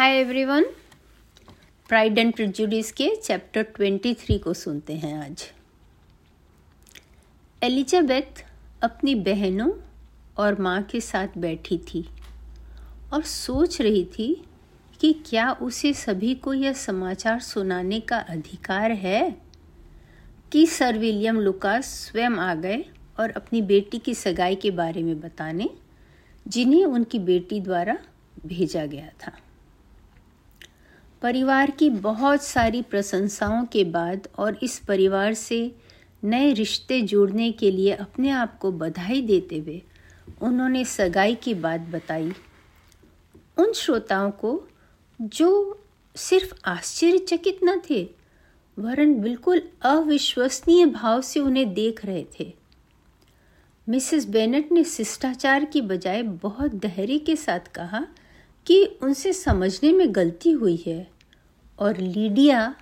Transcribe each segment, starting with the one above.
Hi everyone pride and prejudice के chapter 23 को सुनते हैं आज। एलिजाबेथ अपनी बहनों और माँ के साथ बैठी थी और सोच रही थी कि क्या उसे सभी को यह समाचार सुनाने का अधिकार है कि सर विलियम लुकास स्वयं आ गए और अपनी बेटी की सगाई के बारे में बताने जिन्हें उनकी बेटी द्वारा भेजा गया था। परिवार की बहुत सारी प्रशंसाओं के बाद और इस परिवार से नए रिश्ते जोड़ने के लिए अपने आप को बधाई देते हुए उन्होंने सगाई की बात बताई। उन श्रोताओं को जो सिर्फ़ आश्चर्यचकित न थे, वरन बिल्कुल अविश्वसनीय भाव से उन्हें देख रहे थे। मिसेस बेनेट ने शिष्टाचार की बजाय बहुत धैर्य के साथ कहा कि उनसे समझने में गलती हुई है और लीडिया,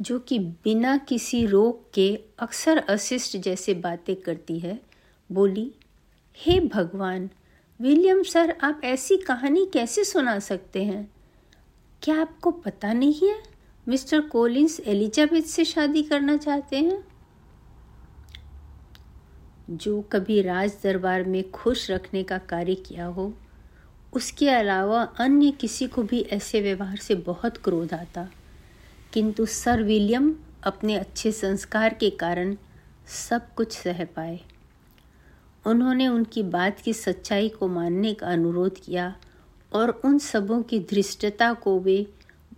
जो कि बिना किसी रोक के अक्सर असिस्ट जैसे बातें करती है, बोली, हे hey भगवान, विलियम सर, आप ऐसी कहानी कैसे सुना सकते हैं? क्या आपको पता नहीं है मिस्टर कोलिंस एलिजाबेथ से शादी करना चाहते हैं? जो कभी राज दरबार में खुश रखने का कार्य किया हो उसके अलावा अन्य किसी को भी ऐसे व्यवहार से बहुत क्रोध आता। किंतु सर विलियम अपने अच्छे संस्कार के कारण सब कुछ सह पाए। उन्होंने उनकी बात की सच्चाई को मानने का अनुरोध किया और उन सबों की धृष्टता को वे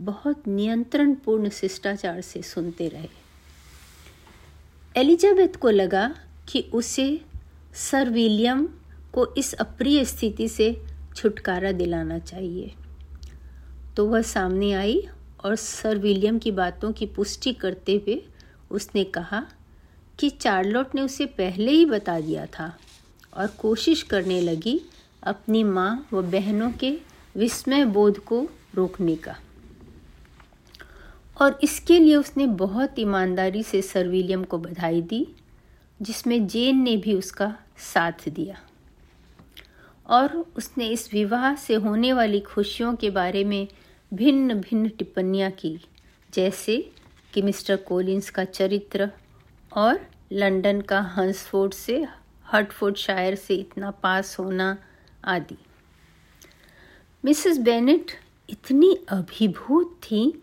बहुत नियंत्रणपूर्ण शिष्टाचार से सुनते रहे। एलिजाबेथ को लगा कि उसे सर विलियम को इस अप्रिय स्थिति से छुटकारा दिलाना चाहिए। तो वह सामने आई और सर विलियम की बातों की पुष्टि करते हुए उसने कहा कि चार्लोट ने उसे पहले ही बता दिया था और कोशिश करने लगी अपनी माँ व बहनों के विस्मय बोध को रोकने का। और इसके लिए उसने बहुत ईमानदारी से सर विलियम को बधाई दी, जिसमें जेन ने भी उसका साथ दिया। और उसने इस विवाह से होने वाली खुशियों के बारे में भिन्न भिन्न टिप्पणियाँ की, जैसे कि मिस्टर कोलिंस का चरित्र और लंदन का हंसफोर्ड से हटफोर्ड शायर से इतना पास होना आदि। मिसेस बेनेट इतनी अभिभूत थी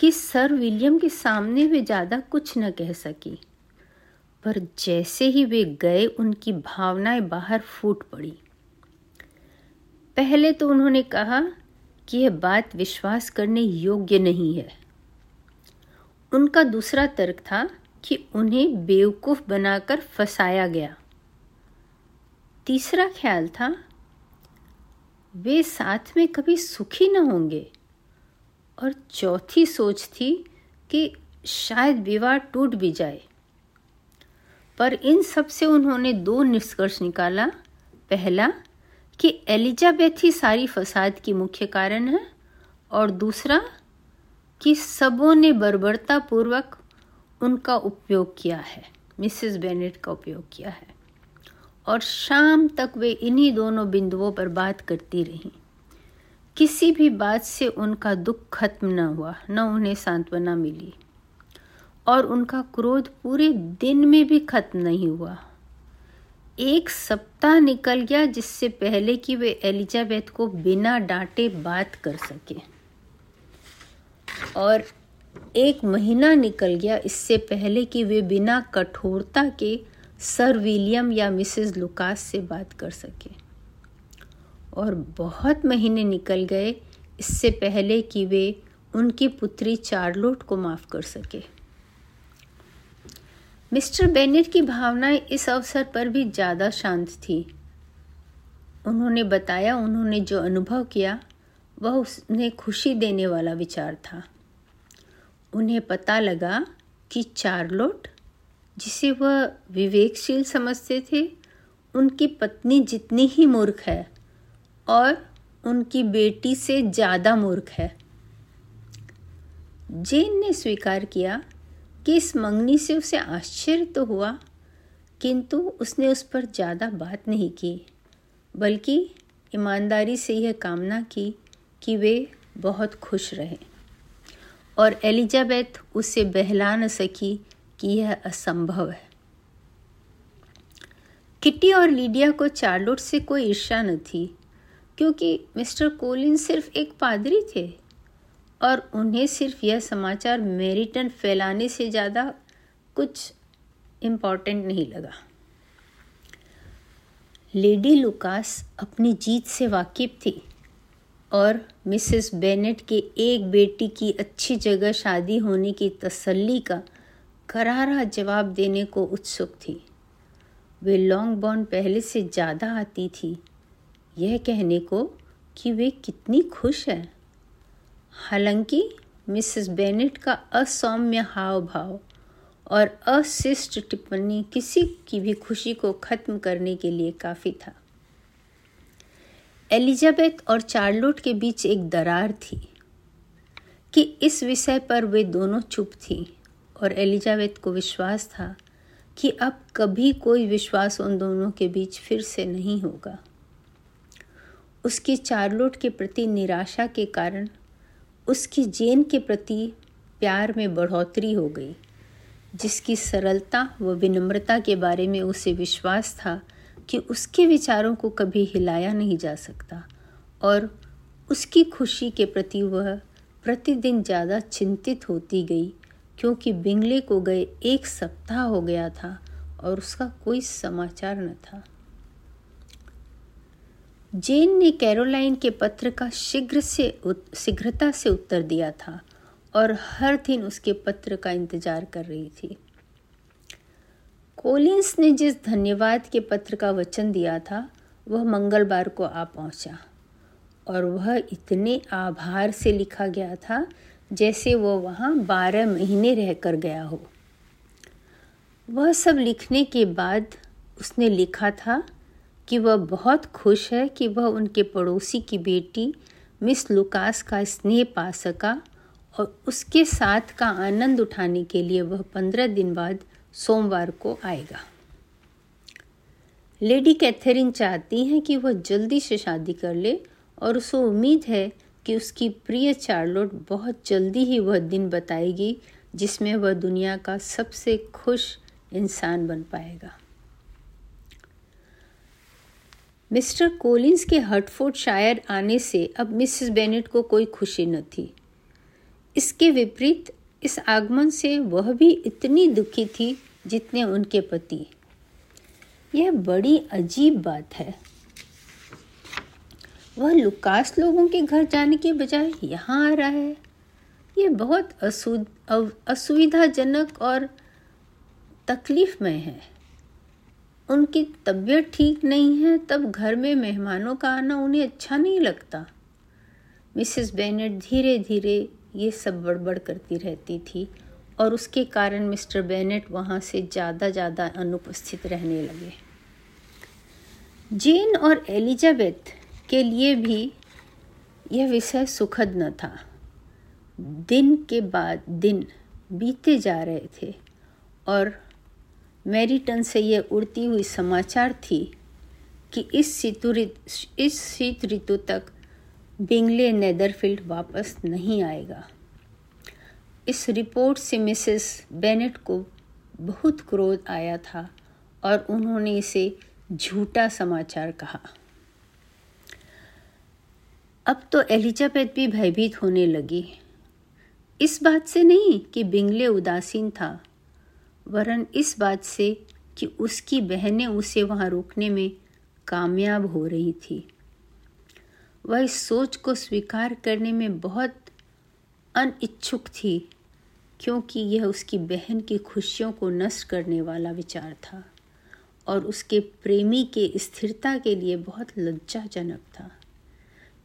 कि सर विलियम के सामने वे ज़्यादा कुछ न कह सकी, पर जैसे ही वे गए उनकी भावनाएँ बाहर फूट पड़ी। पहले तो उन्होंने कहा कि यह बात विश्वास करने योग्य नहीं है। उनका दूसरा तर्क था कि उन्हें बेवकूफ़ बनाकर फंसाया गया। तीसरा ख्याल था, वे साथ में कभी सुखी न होंगे। और चौथी सोच थी कि शायद विवाह टूट भी जाए। पर इन सबसे उन्होंने दो निष्कर्ष निकाला। पहला कि एलिजाबेथ ही सारी फसाद की मुख्य कारण है और दूसरा कि सबों ने बर्बरता पूर्वक उनका उपयोग किया है, मिसेस बेनेट का उपयोग किया है। और शाम तक वे इन्हीं दोनों बिंदुओं पर बात करती रहीं। किसी भी बात से उनका दुख खत्म न हुआ, न उन्हें सांत्वना मिली। और उनका क्रोध पूरे दिन में भी खत्म नहीं हुआ। एक सप्ताह निकल गया जिससे पहले कि वे एलिजाबेथ को बिना डांटे बात कर सके। और एक महीना निकल गया इससे पहले कि वे बिना कठोरता के सर विलियम या मिसेस लुकास से बात कर सके। और बहुत महीने निकल गए इससे पहले कि वे उनकी पुत्री चार्लोट को माफ़ कर सके। मिस्टर बेनेट की भावनाएँ इस अवसर पर भी ज़्यादा शांत थी। उन्होंने बताया, उन्होंने जो अनुभव किया, वह उसने खुशी देने वाला विचार था। उन्हें पता लगा कि चार्लोट, जिसे वह विवेकशील समझते थे, उनकी पत्नी जितनी ही मूर्ख है, और उनकी बेटी से ज़्यादा मूर्ख है। जेन ने स्वीकार किया कि इस मंगनी से उसे आश्चर्य तो हुआ, किंतु उसने उस पर ज़्यादा बात नहीं की, बल्कि ईमानदारी से यह कामना की कि वे बहुत खुश रहे। और एलिजाबेथ उसे बहला न सकी कि यह असंभव है। किटी और लीडिया को चार्लोट से कोई ईर्षा न थी, क्योंकि मिस्टर कोलिन सिर्फ़ एक पादरी थे। और उन्हें सिर्फ़ यह समाचार मेरिटन फैलाने से ज़्यादा कुछ इंपॉर्टेंट नहीं लगा। लेडी लुकास अपनी जीत से वाकिफ थी और मिसेस बेनेट के एक बेटी की अच्छी जगह शादी होने की तसल्ली का करारा जवाब देने को उत्सुक थी। वे लॉन्ग बॉन्ड पहले से ज़्यादा आती थी। यह कहने को कि वे कितनी खुश हैं। हालाँकि, मिसेस बेनेट का असौम्य हाव भाव और अशिष्ट टिप्पणी किसी की भी खुशी को खत्म करने के लिए काफ़ी था। एलिजाबेथ और चार्लोट के बीच एक दरार थी कि इस विषय पर वे दोनों चुप थी और एलिजाबेथ को विश्वास था कि अब कभी कोई विश्वास उन दोनों के बीच फिर से नहीं होगा। उसकी चार्लोट के प्रति निराशा के कारण उसकी जेन के प्रति प्यार में बढ़ोतरी हो गई, जिसकी सरलता व विनम्रता के बारे में उसे विश्वास था कि उसके विचारों को कभी हिलाया नहीं जा सकता और उसकी खुशी के प्रति वह प्रतिदिन ज़्यादा चिंतित होती गई, क्योंकि बिंगले को गए एक सप्ताह हो गया था और उसका कोई समाचार न था। जेन ने कैरोलाइन के पत्र का शीघ्र से शीघ्रता से उत्तर दिया था और हर दिन उसके पत्र का इंतज़ार कर रही थी। कोलिंस ने जिस धन्यवाद के पत्र का वचन दिया था, वह मंगलवार को आ पहुँचा और वह इतने आभार से लिखा गया था जैसे वह वहाँ बारह महीने रह कर गया हो। वह सब लिखने के बाद उसने लिखा था कि वह बहुत खुश है कि वह उनके पड़ोसी की बेटी मिस लुकास का स्नेह पा सका और उसके साथ का आनंद उठाने के लिए वह पंद्रह दिन बाद सोमवार को आएगा। लेडी कैथरीन चाहती हैं कि वह जल्दी से शादी कर ले और उसे उम्मीद है कि उसकी प्रिय चार्लोट बहुत जल्दी ही वह दिन बताएगी जिसमें वह दुनिया का सबसे खुश इंसान बन पाएगा। मिस्टर कोलिंस के हटफोर्ड शायर आने से अब मिसेस बेनेट को कोई खुशी न थी। इसके विपरीत, इस आगमन से वह भी इतनी दुखी थी जितने उनके पति। यह बड़ी अजीब बात है। वह लुकास लोगों के घर जाने के बजाय यहाँ आ रहा है। ये बहुत असु असुविधाजनक और तकलीफ़मय है। उनकी तबीयत ठीक नहीं है, तब घर में मेहमानों का आना उन्हें अच्छा नहीं लगता। मिसेस बेनेट धीरे धीरे ये सब बड़बड़ करती रहती थी और उसके कारण मिस्टर बेनेट वहाँ से ज़्यादा ज़्यादा अनुपस्थित रहने लगे। जेन और एलिजाबेथ के लिए भी यह विषय सुखद न था। दिन के बाद दिन बीते जा रहे थे और मैरिटन से यह उड़ती हुई समाचार थी कि इस ऋतु इस शीत ऋतु तक बिंगले नेदरफील्ड वापस नहीं आएगा। इस रिपोर्ट से मिसेस बेनेट को बहुत क्रोध आया था और उन्होंने इसे झूठा समाचार कहा। अब तो एलिजाबेथ भी भयभीत होने लगी। इस बात से नहीं कि बिंगले उदासीन था वरन इस बात से कि उसकी बहनें उसे वहाँ रोकने में कामयाब हो रही थी। वह इस सोच को स्वीकार करने में बहुत अनिच्छुक थी, क्योंकि यह उसकी बहन की खुशियों को नष्ट करने वाला विचार था और उसके प्रेमी के स्थिरता के लिए बहुत लज्जाजनक था।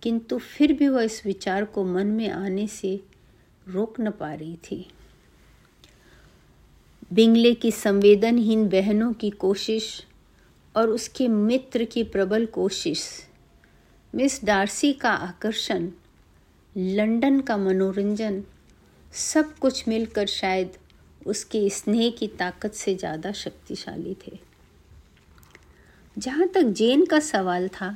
किंतु फिर भी वह इस विचार को मन में आने से रोक न पा रही थी। बिंगले की संवेदनहीन बहनों की कोशिश और उसके मित्र की प्रबल कोशिश। मिस डार्सी का आकर्षण, लंदन का मनोरंजन, सब कुछ मिलकर शायद उसके स्नेह की ताकत से ज़्यादा शक्तिशाली थे। जहाँ तक जेन का सवाल था,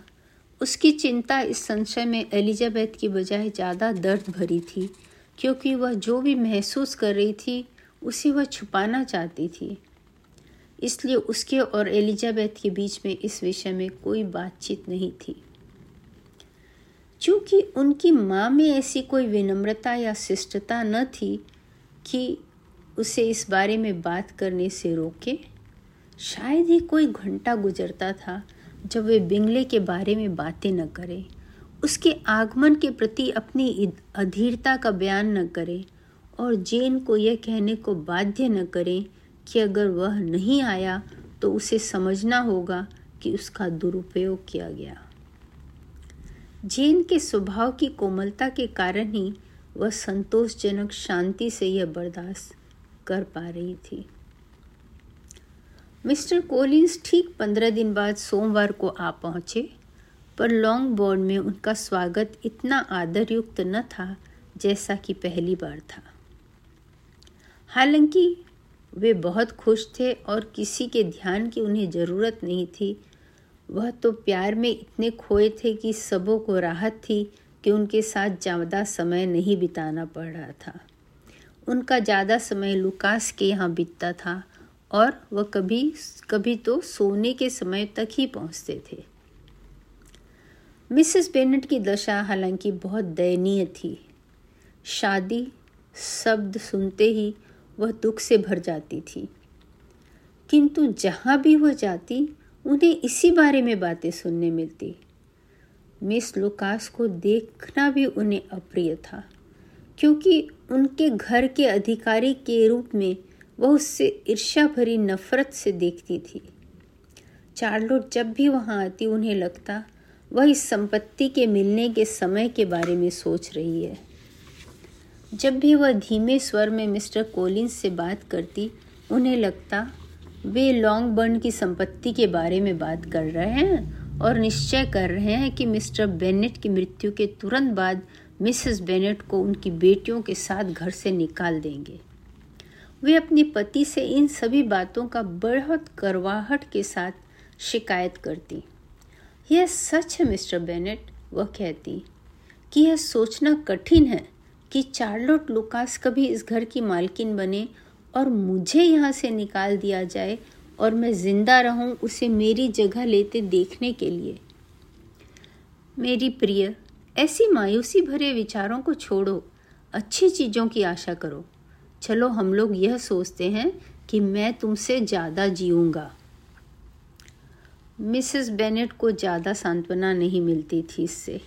उसकी चिंता इस संशय में एलिजाबेथ की बजाय ज़्यादा दर्द भरी थी, क्योंकि वह जो भी महसूस कर रही थी उसे वह छुपाना चाहती थी। इसलिए उसके और एलिजाबेथ के बीच में इस विषय में कोई बातचीत नहीं थी। चूँकि उनकी माँ में ऐसी कोई विनम्रता या शिष्टता न थी कि उसे इस बारे में बात करने से रोके, शायद ही कोई घंटा गुजरता था जब वे बिंगले के बारे में बातें न करें, उसके आगमन के प्रति अपनी अधीरता का बयान न करें। और जेन को यह कहने को बाध्य न करें कि अगर वह नहीं आया तो उसे समझना होगा कि उसका दुरुपयोग किया गया। जेन के स्वभाव की कोमलता के कारण ही वह संतोषजनक शांति से यह बर्दाश्त कर पा रही थी। मिस्टर कोलिंस ठीक पंद्रह दिन बाद सोमवार को आ पहुँचे, पर लॉन्ग बोर्ड में उनका स्वागत इतना आदरयुक्त न था जैसा कि पहली बार था। हालाँकि वे बहुत खुश थे और किसी के ध्यान की उन्हें ज़रूरत नहीं थी। वह तो प्यार में इतने खोए थे कि सबों को राहत थी कि उनके साथ ज़्यादा समय नहीं बिताना पड़ रहा था। उनका ज़्यादा समय लुकास के यहाँ बीतता था और वह कभी कभी तो सोने के समय तक ही पहुँचते थे। मिसेस बेनेट की दशा हालाँकि बहुत दयनीय थी। शादी, शब्द सुनते ही वह दुख से भर जाती थी। किंतु जहाँ भी वह जाती, उन्हें इसी बारे में बातें सुनने मिलती। मिस लुकास को देखना भी उन्हें अप्रिय था, क्योंकि उनके घर के अधिकारी के रूप में वह उससे ईर्ष्या भरी नफरत से देखती थी। चार्लोट जब भी वहाँ आती, उन्हें लगता, वह इस संपत्ति के मिलने के समय के बारे में सोच रही है। जब भी वह धीमे स्वर में मिस्टर कोलिंस से बात करती, उन्हें लगता, वे लॉन्ग बर्न की संपत्ति के बारे में बात कर रहे हैं और निश्चय कर रहे हैं कि मिस्टर बेनेट की मृत्यु के तुरंत बाद मिसेस बेनेट को उनकी बेटियों के साथ घर से निकाल देंगे। वे अपने पति से इन सभी बातों का बढ़त करवाहट के साथ शिकायत करती। यह सच है, मिस्टर बेनेट, वह कहती, कि यह सोचना कठिन है कि चार्लोट लुकास कभी इस घर की मालकिन बने और मुझे यहाँ से निकाल दिया जाए और मैं ज़िंदा रहूँ उसे मेरी जगह लेते देखने के लिए। मेरी प्रिय, ऐसी मायूसी भरे विचारों को छोड़ो, अच्छी चीज़ों की आशा करो। चलो हम लोग यह सोचते हैं कि मैं तुमसे ज़्यादा जीऊँगा। मिसेस बेनेट को ज़्यादा सांत्वना नहीं मिलती थी इससे।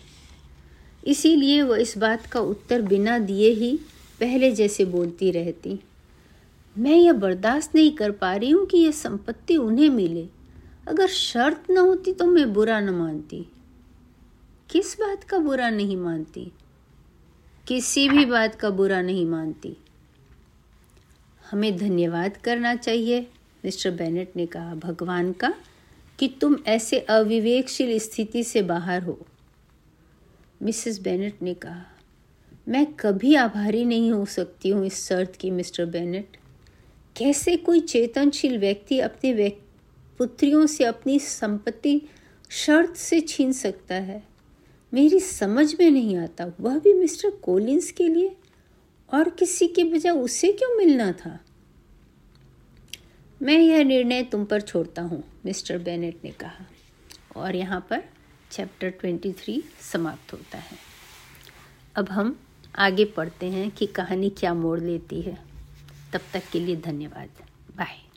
इसीलिए वह इस बात का उत्तर बिना दिए ही पहले जैसे बोलती रहती। मैं यह बर्दाश्त नहीं कर पा रही हूँ कि यह संपत्ति उन्हें मिले। अगर शर्त न होती तो मैं बुरा न मानती। किस बात का बुरा नहीं मानती? किसी भी बात का बुरा नहीं मानती। हमें धन्यवाद करना चाहिए, मिस्टर बेनेट ने कहा भगवान का, कि तुम ऐसे अविवेकशील स्थिति से बाहर हो। मिसेस बेनेट ने कहा, मैं कभी आभारी नहीं हो सकती हूँ इस शर्त की, मिस्टर बेनेट। कैसे कोई चेतनशील व्यक्ति अपने पुत्रियों से अपनी संपत्ति शर्त से छीन सकता है? मेरी समझ में नहीं आता, वह भी मिस्टर कोलिंस के लिए? और किसी के बजाय उसे क्यों मिलना था? मैं यह निर्णय तुम पर छोड़ता हूँ, मिस्टर बेनेट ने कहा। और यहाँ पर? चैप्टर ट्वेंटी थ्री समाप्त होता है। अब हम आगे पढ़ते हैं कि कहानी क्या मोड़ लेती है। तब तक के लिए धन्यवाद। बाय